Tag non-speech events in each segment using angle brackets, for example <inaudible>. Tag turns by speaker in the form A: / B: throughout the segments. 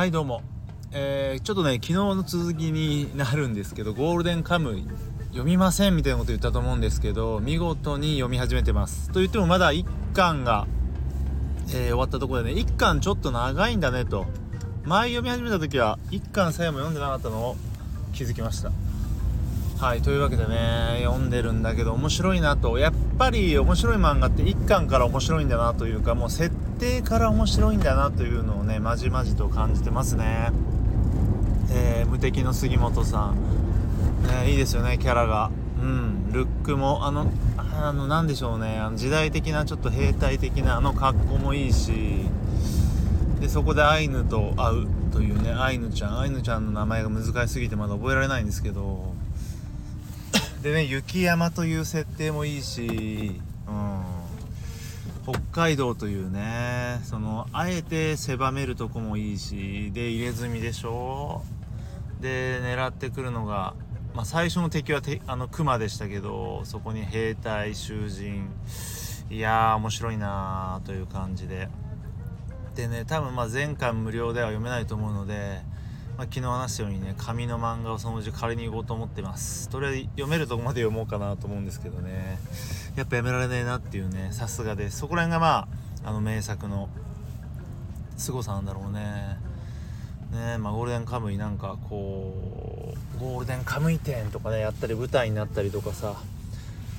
A: はいどうも。えー、ちょっとね昨日の続きになるんですけどゴールデンカムイ読みませんみたいなこと言ったと思うんですけど見事に読み始めてます。と言ってもまだ1巻が、えー、終わったところでね1巻ちょっと長いんだねと。前読み始めた時は1巻さえも読んでなかったのを気づきました。はいというわけでね読んでるんだけど面白いなと。やっぱり面白い漫画って1巻から面白いんだなというかもう設定から面白いんだなというのをねまじまじと感じてますね。えー、無敵の杉本さん、ね、いいですよねキャラが。うんルックもあのあの何でしょうね。あの時代的なちょっと兵隊的なあの格好もいいし。でそこでアイヌと会うというねアイヌちゃん。アイヌちゃんの名前が難しすぎてまだ覚えられないんですけど。でね雪山という設定もいいし、うん、北海道というねそのあえて狭めるとこもいいしで入れ墨でしょ？で狙ってくるのが、まあ、最初の敵はてあの熊でしたけどそこに兵隊囚人。いやー面白いなーという感じで。でね多分ま前回無料では読めないと思うのでまあ、昨日話したようにね紙の漫画をそのうち借りに行こうと思ってます。とりあえず読めるとこまで読もうかなと思うんですけどね。やっぱやめられないなっていうねさすがで。すそこら辺がまああの名作の凄さなんだろうね。ねまあ、ゴールデンカムイなんかこうゴールデンカムイ展とかねやったり舞台になったりとかさ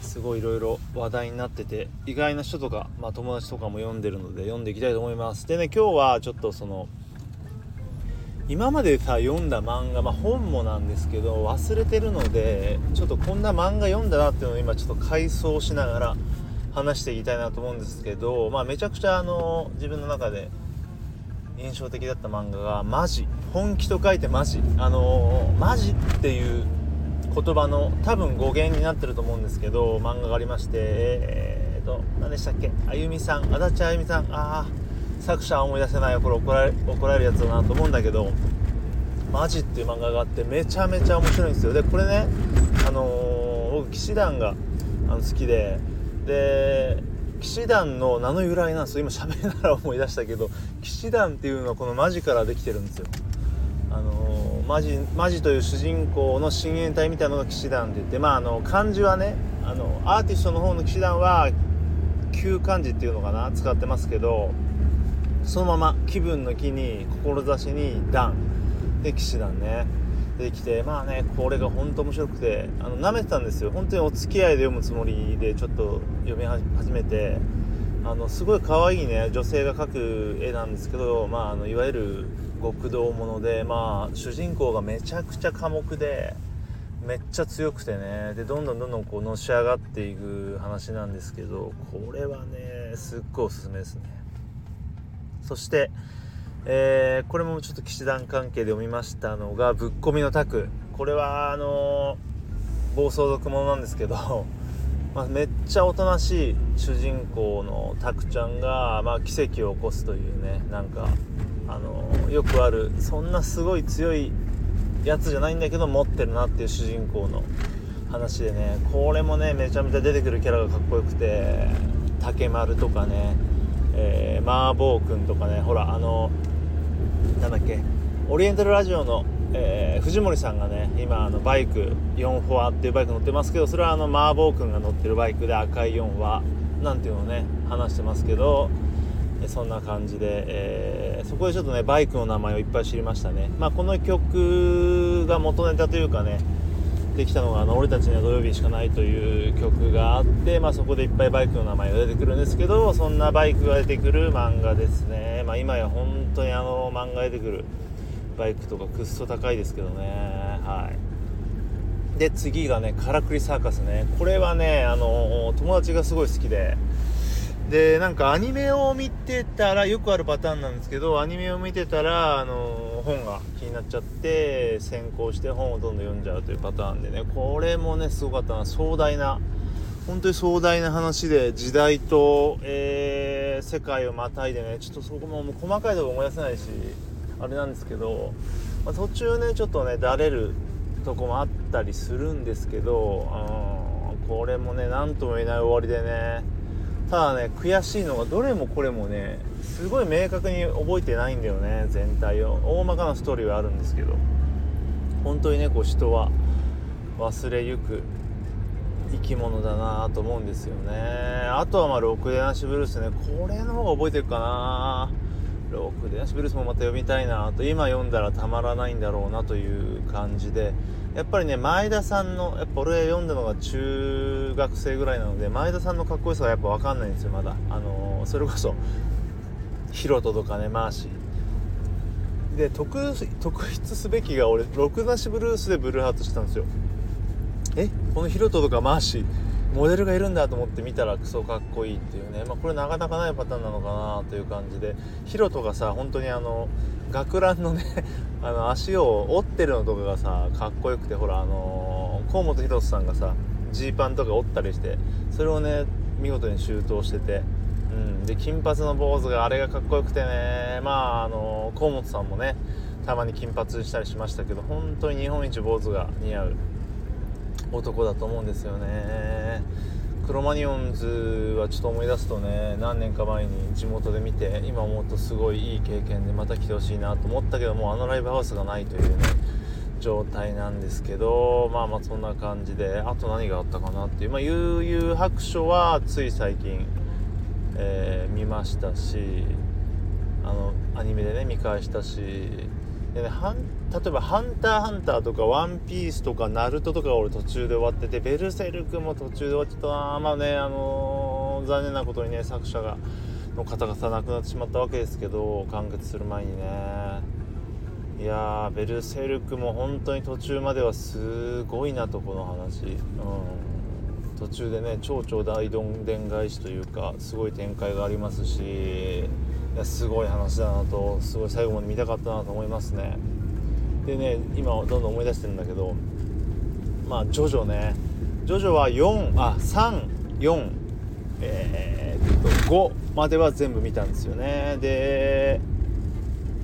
A: すごいいろいろ話題になってて意外な人とか、まあ、友達とかも読んでるので読んでいきたいと思います。でね今日はちょっとその今までさ読んだ漫画、まあ、本もなんですけど忘れてるのでちょっとこんな漫画読んだなっていうのを今ちょっと回想しながら話していきたいなと思うんですけど、まあ、めちゃくちゃあの自分の中で印象的だった漫画が「マジ」本気と書いて「マジ」あのー、マジっていう言葉の多分語源になってると思うんですけど漫画がありましてえー、っと何でしたっけ？あゆみさん足立あゆみさんああ作者は思い出せないこれ怒られ怒られるやつだなと思うんだけど「マジ」っていう漫画があってめちゃめちゃ面白いんですよ。でこれねあのー、僕騎士団があの好きでで騎士団の名の由来なんですよ。今喋りながら思い出したけど騎士団っていうのはこのマジからできてるんですよ。あのー、マジマジという主人公の親衛隊みたいなのが騎士団って言ってまああの漢字はねあのアーティストの方の騎士団は旧漢字っていうのかな使ってますけどそのまま気分の気に志に段で騎士団ね。できてまあねこれが本当面白くてあの舐めてたんですよ。本当にお付き合いで読むつもりでちょっと読み始めてあのすごい可愛いね女性が描く絵なんですけど、まあ、あのいわゆる極道もので、まあ、主人公がめちゃくちゃ寡黙でめっちゃ強くてね。でどんどんどんどんこうのし上がっていく話なんですけどこれはねすっごいおすすめですね。そして、えー、これもちょっと騎士団関係で読みましたのが「ぶっこみのタク」これはあのー、暴走族ものなんですけど、<laughs> まあ、めっちゃおとなしい主人公のタクちゃんが、まあ、奇跡を起こすというねなんか、あのー、よくあるそんなすごい強いやつじゃないんだけど持ってるなっていう主人公の話でね。これもねめちゃめちゃ出てくるキャラがかっこよくて竹丸とかね。えー、マーボー君とかねほらあのなんだっけオリエンタルラジオの、えー、藤森さんがね今あのバイク4フォアっていうバイク乗ってますけどそれはあのマーボー君が乗ってるバイクで赤い4はなんていうのをね話してますけどそんな感じで、えー、そこでちょっとねバイクの名前をいっぱい知りましたね。まあこの曲が元ネタというかねできたのがあの「俺たちには土曜日しかない」という曲があって、まあ、そこでいっぱいバイクの名前が出てくるんですけどそんなバイクが出てくる漫画ですね、まあ、今や本当にあの漫画出てくるバイクとかくっそ高いですけどね。はい。で次がねカラクリサーカスね。これはねあの友達がすごい好きででなんかアニメを見てたらよくあるパターンなんですけどアニメを見てたらあの本が気になっちゃって先行して本をどんどん読んじゃうというパターンでねこれもねすごかったな。壮大な本当に壮大な話で時代と、えー、世界をまたいでねちょっとそこももう細かいとこ思い出せないしあれなんですけど、まあ、途中ねちょっとねだれるとこもあったりするんですけど、これもね何とも言えない終わりでねただね悔しいのがどれもこれもねすごい明確に覚えてないんだよね全体を。大まかなストーリーはあるんですけど。本当にねこう人は忘れゆく生き物だなと思うんですよね。あとはまあロクデナシブルースね。これの方が覚えてるかな。ロクデナシブルースもまた読みたいなと今読んだらたまらないんだろうなという感じでやっぱりね前田さんのやっぱ俺読んだのが中学生ぐらいなので前田さんのかっこよさがやっぱ分かんないんですよまだ。あのー、それこそヒロトとかねマーシー。で特特筆すべきが俺ロクナシブルースでブルーハートしたんですよ。え？このヒロトとかマーシー。モデルがいるんだと思って見たらクソかっこいいっていうね、まあ、これなかなかないパターンなのかなという感じで。ヒロトがさ本当にあの学ランのね <laughs> あの足を折ってるのとかがさかっこよくてほらあの河本ロトさんがさジーパンとか折ったりしてそれをね見事に周到してて、うん、で金髪の坊主があれがかっこよくてね。まああの河本さんもねたまに金髪したりしましたけど本当に日本一坊主が似合う。男だと思うんですよね。クロマニオンズはちょっと思い出すとね何年か前に地元で見て今思うとすごいいい経験でまた来てほしいなと思ったけどもあのライブハウスがないというね状態なんですけどまあまあそんな感じであと何があったかなっていうまあ悠々白書はつい最近、えー、見ましたしあのアニメでね見返したしでね例えば「ハンターハンター」とか「ワンピース」とか「ナルトとか俺途中で終わってて「ベルセルク」も途中で終わっちゃった。なまあねあのー、残念なことにね作者がの方がさ亡くなってしまったわけですけど完結する前にね。いやーベルセルクも本当に途中まではすごいなとこの話。うん。途中でね超超大どんでん返しというかすごい展開がありますしいやすごい話だなとすごい最後まで見たかったなと思いますね。でね今どんどん思い出してるんだけどまあジョジョね。ジョジョは4あ34えー、っと5までは全部見たんですよね。で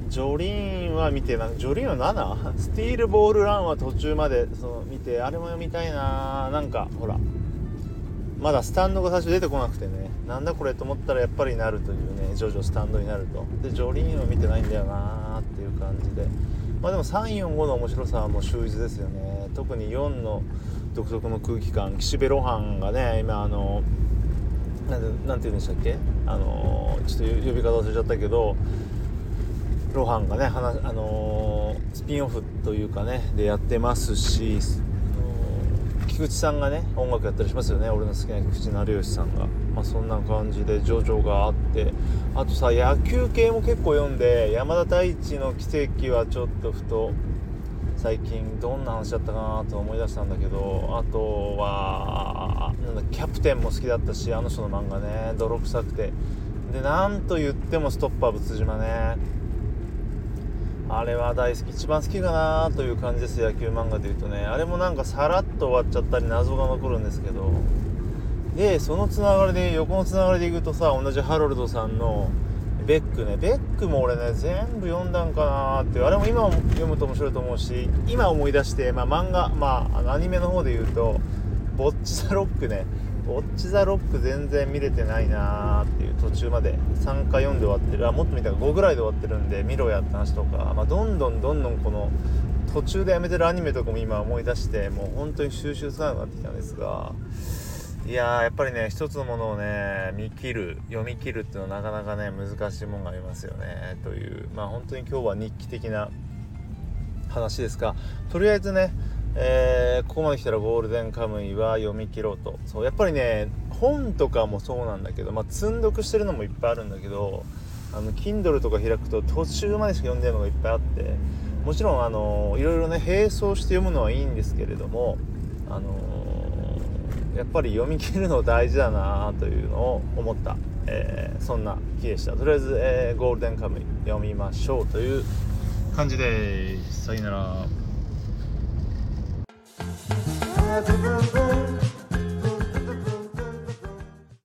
A: ジョリーンは見てなジョリーンは 7? <laughs> スティールボールランは途中までその見てあれも読みたいな。なんかほら。まだスタンドが最初出てこなくてね。なんだこれと思ったらやっぱりなるというね徐々スタンドになると。でジョリーンを見てないんだよなーっていう感じで。まあでも345の面白さはもう秀逸ですよね。特に4の独特の空気感岸辺露伴がね今あのなんて言うんでしたっけ？あのちょっと呼び方忘れちゃったけど露伴がね話あのスピンオフというかねでやってますし菊池さんがね音楽やったりしますよね。俺の好きな菊池成吉さんが、まあ、そんな感じでジョジョがあって。あとさ野球系も結構読んで山田太一の奇跡はちょっとふと最近どんな話だったかなと思い出したんだけどあとはなんだキャプテンも好きだったしあの人の漫画ね泥臭くて。でなんと言ってもストッパー仏島ね。あれは大好き一番好きかなという感じです野球漫画でいうとね。あれもなんかさらっと終わっちゃったり謎が残るんですけど。でそのつながりで横のつながりでいくとさ同じハロルドさんのベックね。ベックも俺ね全部読んだんかなってあれも今読むと面白いと思うし今思い出して、まあ、漫画まあアニメの方で言うと「ボッチ・ザ・ロックね」ボッチ・ザ・ロック全然見れてないなーっていう途中まで3回読んで終わってる。あもっと見たら5ぐらいで終わってるんで見ろやって話とか、まあ、どんどんどんどんこの途中でやめてるアニメとかも今思い出してもう本当に収集つかなくなってきたんですがいやーやっぱりね一つのものをね見切る読み切るっていうのはなかなかね難しいもんがありますよねというまあ本当に今日は日記的な話ですがとりあえずねえー、ここまで来たらゴールデンカムイは読み切ろうと。そうやっぱりね本とかもそうなんだけど、まあ、積んどくしてるのもいっぱいあるんだけどあの Kindle とか開くと途中までしか読んでるのがいっぱいあってもちろんあのいろいろね並走して読むのはいいんですけれどもあのやっぱり読み切るの大事だなというのを思った、えー、そんな日でした。とりあえず、えー、ゴールデンカムイ読みましょうという感じです。さよなら。Oh, oh.